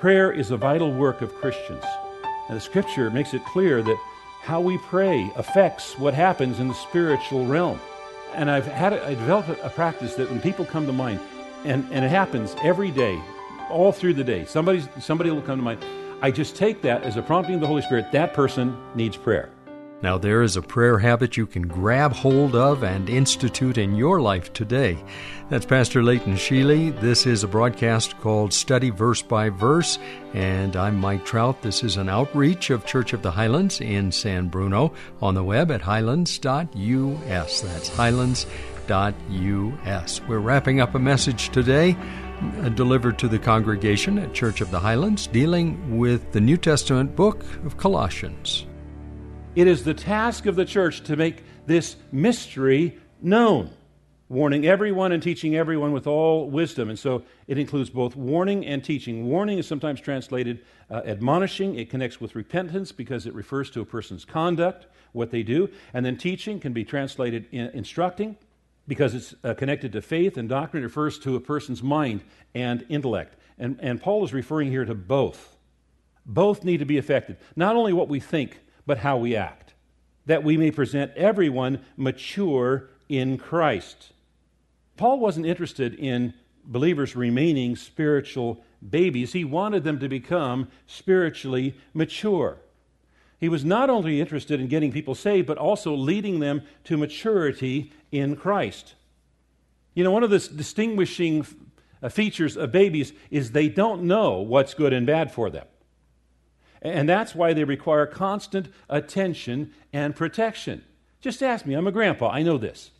Prayer is a vital work of Christians. And the scripture makes it clear that how we pray affects what happens in the spiritual realm. And I've had I developed a practice that when people come to mind, and, and it happens every day, all through the day, somebody somebody will come to mind. I just take that as a prompting of the Holy Spirit. That person needs prayer. Now, there is a prayer habit you can grab hold of and institute in your life today. That's Pastor Leighton Sheely. This is a broadcast called Study Verse by Verse, and I'm Mike Trout. This is an outreach of Church of the Highlands in San Bruno on the web at highlands.us. That's highlands.us. We're wrapping up a message today uh, delivered to the congregation at Church of the Highlands dealing with the New Testament book of Colossians. It is the task of the church to make this mystery known, warning everyone and teaching everyone with all wisdom. And so it includes both warning and teaching. Warning is sometimes translated uh, admonishing, it connects with repentance because it refers to a person's conduct, what they do. And then teaching can be translated in- instructing because it's uh, connected to faith, and doctrine refers to a person's mind and intellect. And, and Paul is referring here to both. Both need to be affected. Not only what we think, but how we act, that we may present everyone mature in Christ. Paul wasn't interested in believers remaining spiritual babies, he wanted them to become spiritually mature. He was not only interested in getting people saved, but also leading them to maturity in Christ. You know, one of the distinguishing uh, features of babies is they don't know what's good and bad for them. And that's why they require constant attention and protection. Just ask me, I'm a grandpa, I know this.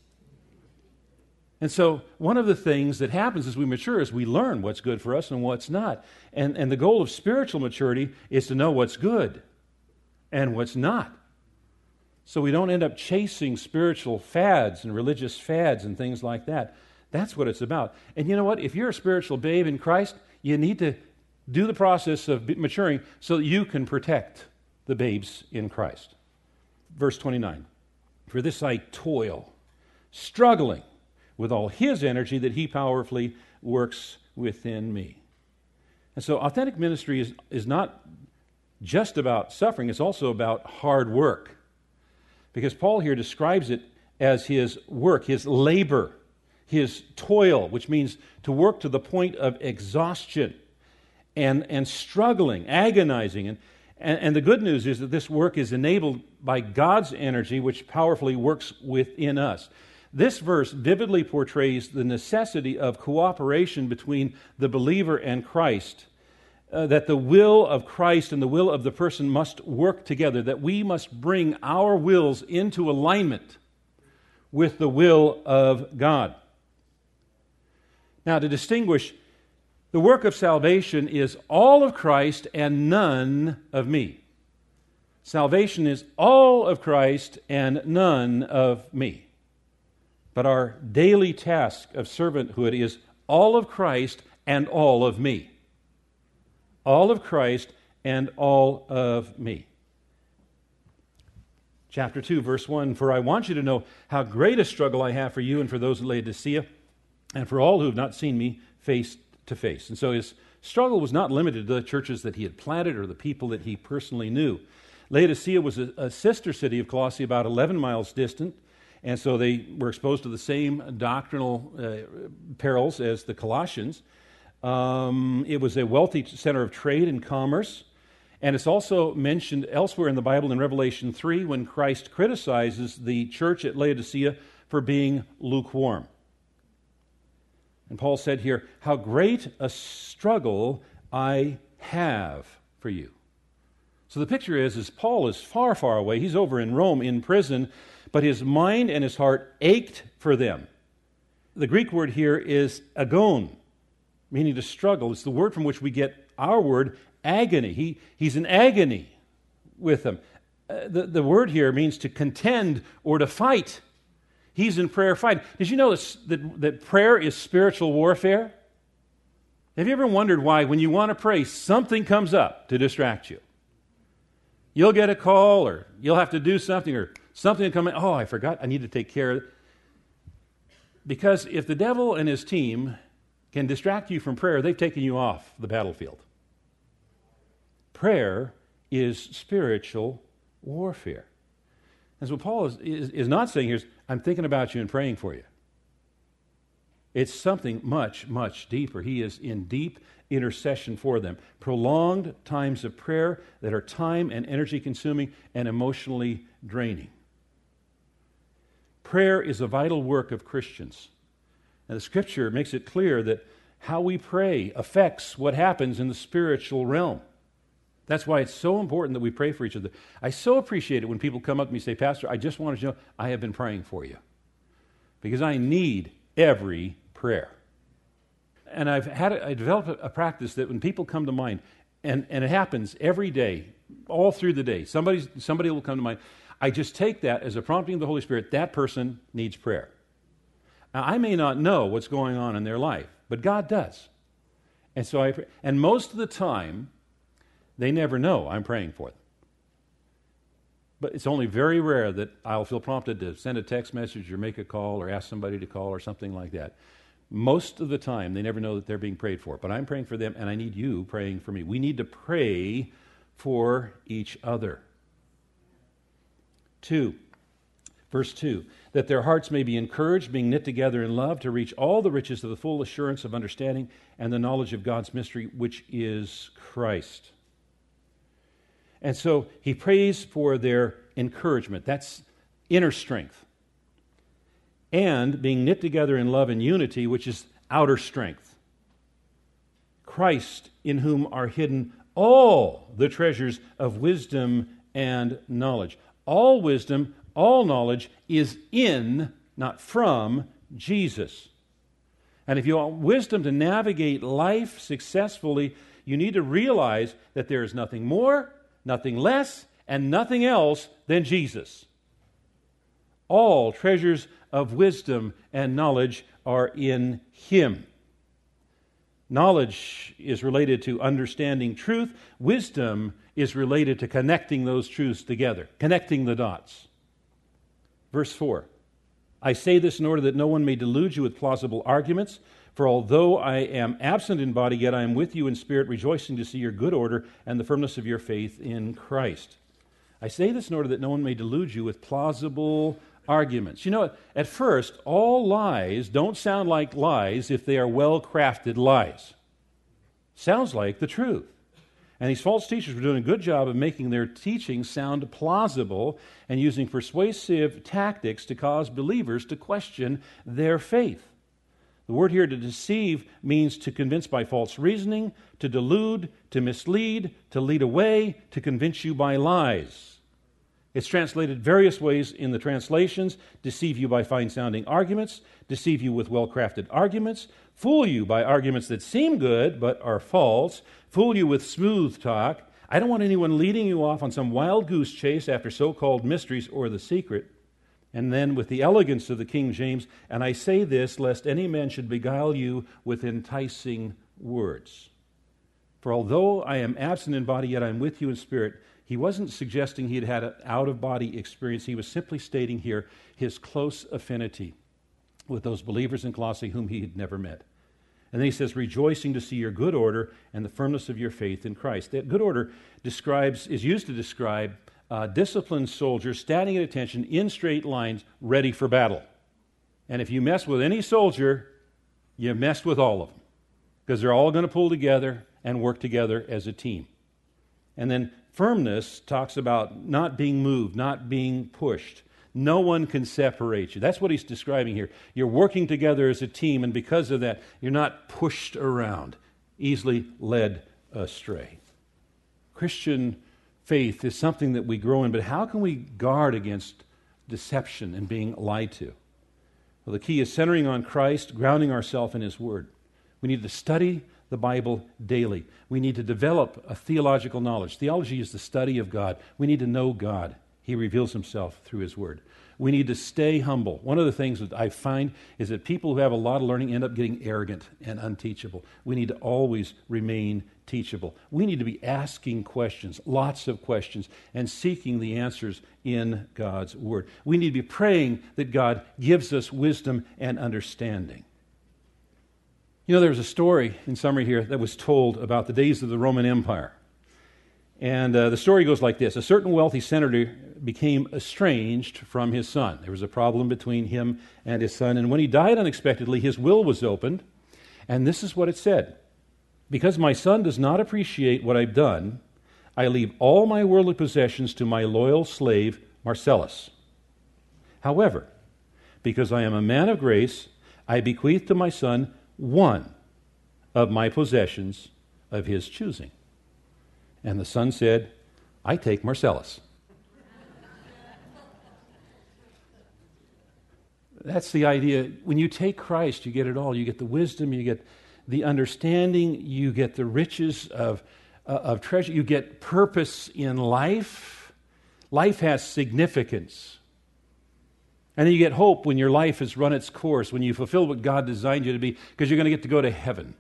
And so, one of the things that happens as we mature is we learn what's good for us and what's not. And, and the goal of spiritual maturity is to know what's good and what's not. So, we don't end up chasing spiritual fads and religious fads and things like that. That's what it's about. And you know what? If you're a spiritual babe in Christ, you need to do the process of maturing so that you can protect the babes in Christ. Verse 29 For this I toil, struggling with all his energy that he powerfully works within me. And so, authentic ministry is, is not just about suffering, it's also about hard work. Because Paul here describes it as his work, his labor, his toil, which means to work to the point of exhaustion and, and struggling, agonizing. And, and, and the good news is that this work is enabled by God's energy, which powerfully works within us. This verse vividly portrays the necessity of cooperation between the believer and Christ. Uh, that the will of Christ and the will of the person must work together, that we must bring our wills into alignment with the will of God. Now, to distinguish the work of salvation is all of Christ and none of me. Salvation is all of Christ and none of me. But our daily task of servanthood is all of Christ and all of me. All of Christ and all of me. Chapter 2, verse 1 For I want you to know how great a struggle I have for you and for those at Laodicea, and for all who have not seen me face to face. And so his struggle was not limited to the churches that he had planted or the people that he personally knew. Laodicea was a, a sister city of Colossae, about 11 miles distant, and so they were exposed to the same doctrinal uh, perils as the Colossians. Um, it was a wealthy center of trade and commerce. And it's also mentioned elsewhere in the Bible in Revelation 3 when Christ criticizes the church at Laodicea for being lukewarm. And Paul said here, How great a struggle I have for you. So the picture is, is Paul is far, far away. He's over in Rome in prison, but his mind and his heart ached for them. The Greek word here is agon. meaning to struggle. It's the word from which we get our word, agony. He, he's in agony with them. Uh, the, the word here means to contend or to fight. He's in prayer fight. Did you notice that, that prayer is spiritual warfare? Have you ever wondered why, when you want to pray, something comes up to distract you? You'll get a call, or you'll have to do something, or something will come in. Oh, I forgot. I need to take care of it. Because if the devil and his team can distract you from prayer, they've taken you off the battlefield. Prayer is spiritual warfare. And so Paul is, is, is not saying here is, I'm thinking about you and praying for you. It's something much, much deeper. He is in deep intercession for them. Prolonged times of prayer that are time and energy consuming and emotionally draining. Prayer is a vital work of Christians. And the scripture makes it clear that how we pray affects what happens in the spiritual realm. That's why it's so important that we pray for each other. I so appreciate it when people come up to me and say, Pastor, I just wanted to know I have been praying for you. Because I need every prayer. And I've had a, I developed a, a practice that when people come to mind, and, and it happens every day, all through the day, somebody, somebody will come to mind. I just take that as a prompting of the Holy Spirit. That person needs prayer. Now, I may not know what's going on in their life, but God does. And so I, and most of the time, they never know I'm praying for them. But it's only very rare that I'll feel prompted to send a text message or make a call or ask somebody to call or something like that. Most of the time, they never know that they're being prayed for. But I'm praying for them, and I need you praying for me. We need to pray for each other. Two, verse 2 that their hearts may be encouraged, being knit together in love, to reach all the riches of the full assurance of understanding and the knowledge of God's mystery, which is Christ. And so he prays for their encouragement. That's inner strength. And being knit together in love and unity, which is outer strength. Christ, in whom are hidden all the treasures of wisdom and knowledge. All wisdom, all knowledge is in, not from, Jesus. And if you want wisdom to navigate life successfully, you need to realize that there is nothing more nothing less, and nothing else than Jesus. All treasures of wisdom and knowledge are in Him. Knowledge is related to understanding truth. Wisdom is related to connecting those truths together, connecting the dots. Verse 4 I say this in order that no one may delude you with plausible arguments. For although I am absent in body, yet I am with you in spirit, rejoicing to see your good order and the firmness of your faith in Christ. I say this in order that no one may delude you with plausible arguments. You know, at first, all lies don't sound like lies if they are well crafted lies. Sounds like the truth. And these false teachers were doing a good job of making their teaching sound plausible and using persuasive tactics to cause believers to question their faith. The word here to deceive means to convince by false reasoning, to delude, to mislead, to lead away, to convince you by lies. It's translated various ways in the translations deceive you by fine sounding arguments, deceive you with well crafted arguments, fool you by arguments that seem good but are false, fool you with smooth talk. I don't want anyone leading you off on some wild goose chase after so called mysteries or the secret. And then with the elegance of the King James, and I say this lest any man should beguile you with enticing words. For although I am absent in body, yet I am with you in spirit. He wasn't suggesting he had had an out of body experience. He was simply stating here his close affinity with those believers in Colossae whom he had never met. And then he says, rejoicing to see your good order and the firmness of your faith in Christ. That good order describes, is used to describe uh, disciplined soldiers standing at attention in straight lines, ready for battle. And if you mess with any soldier, you messed with all of them because they're all going to pull together and work together as a team. And then firmness talks about not being moved, not being pushed. No one can separate you. That's what he's describing here. You're working together as a team, and because of that, you're not pushed around, easily led astray. Christian faith is something that we grow in, but how can we guard against deception and being lied to? Well, the key is centering on Christ, grounding ourselves in His Word. We need to study the Bible daily. We need to develop a theological knowledge. Theology is the study of God. We need to know God. He reveals himself through his word. We need to stay humble. One of the things that I find is that people who have a lot of learning end up getting arrogant and unteachable. We need to always remain teachable. We need to be asking questions, lots of questions, and seeking the answers in God's Word. We need to be praying that God gives us wisdom and understanding. You know, there was a story in summary here that was told about the days of the Roman Empire. And uh, the story goes like this A certain wealthy senator became estranged from his son. There was a problem between him and his son. And when he died unexpectedly, his will was opened. And this is what it said Because my son does not appreciate what I've done, I leave all my worldly possessions to my loyal slave, Marcellus. However, because I am a man of grace, I bequeath to my son one of my possessions of his choosing. And the son said, I take Marcellus. That's the idea. When you take Christ, you get it all. You get the wisdom, you get the understanding, you get the riches of, uh, of treasure, you get purpose in life. Life has significance. And then you get hope when your life has run its course, when you fulfill what God designed you to be, because you're going to get to go to heaven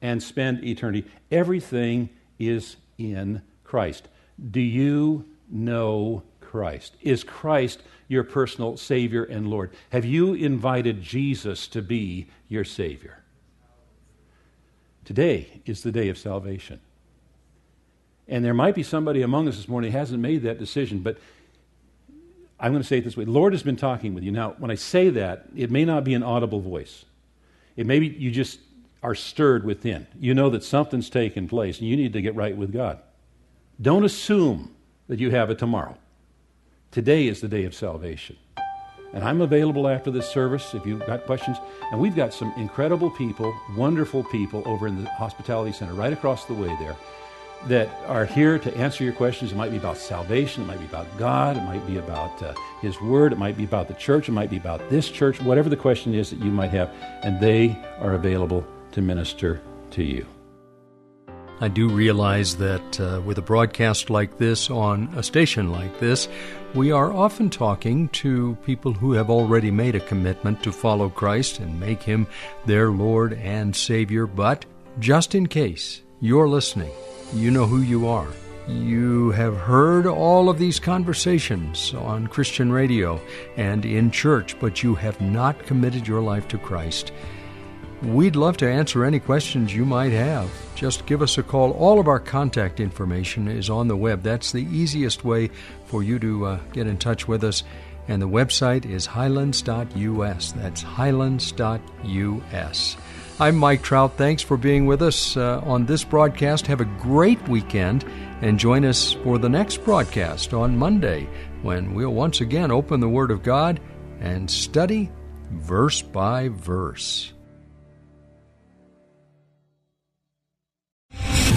and spend eternity. Everything is in Christ. Do you know Christ? Is Christ your personal Savior and Lord? Have you invited Jesus to be your Savior? Today is the day of salvation. And there might be somebody among us this morning who hasn't made that decision, but I'm going to say it this way. Lord has been talking with you. Now, when I say that, it may not be an audible voice. It may be you just are stirred within. You know that something's taken place and you need to get right with God. Don't assume that you have it tomorrow. Today is the day of salvation. And I'm available after this service if you've got questions. And we've got some incredible people, wonderful people over in the Hospitality Center right across the way there that are here to answer your questions. It might be about salvation, it might be about God, it might be about uh, His Word, it might be about the church, it might be about this church, whatever the question is that you might have. And they are available to minister to you. I do realize that uh, with a broadcast like this on a station like this, we are often talking to people who have already made a commitment to follow Christ and make Him their Lord and Savior. But just in case you're listening, you know who you are. You have heard all of these conversations on Christian radio and in church, but you have not committed your life to Christ. We'd love to answer any questions you might have. Just give us a call. All of our contact information is on the web. That's the easiest way for you to uh, get in touch with us. And the website is highlands.us. That's highlands.us. I'm Mike Trout. Thanks for being with us uh, on this broadcast. Have a great weekend and join us for the next broadcast on Monday when we'll once again open the Word of God and study verse by verse.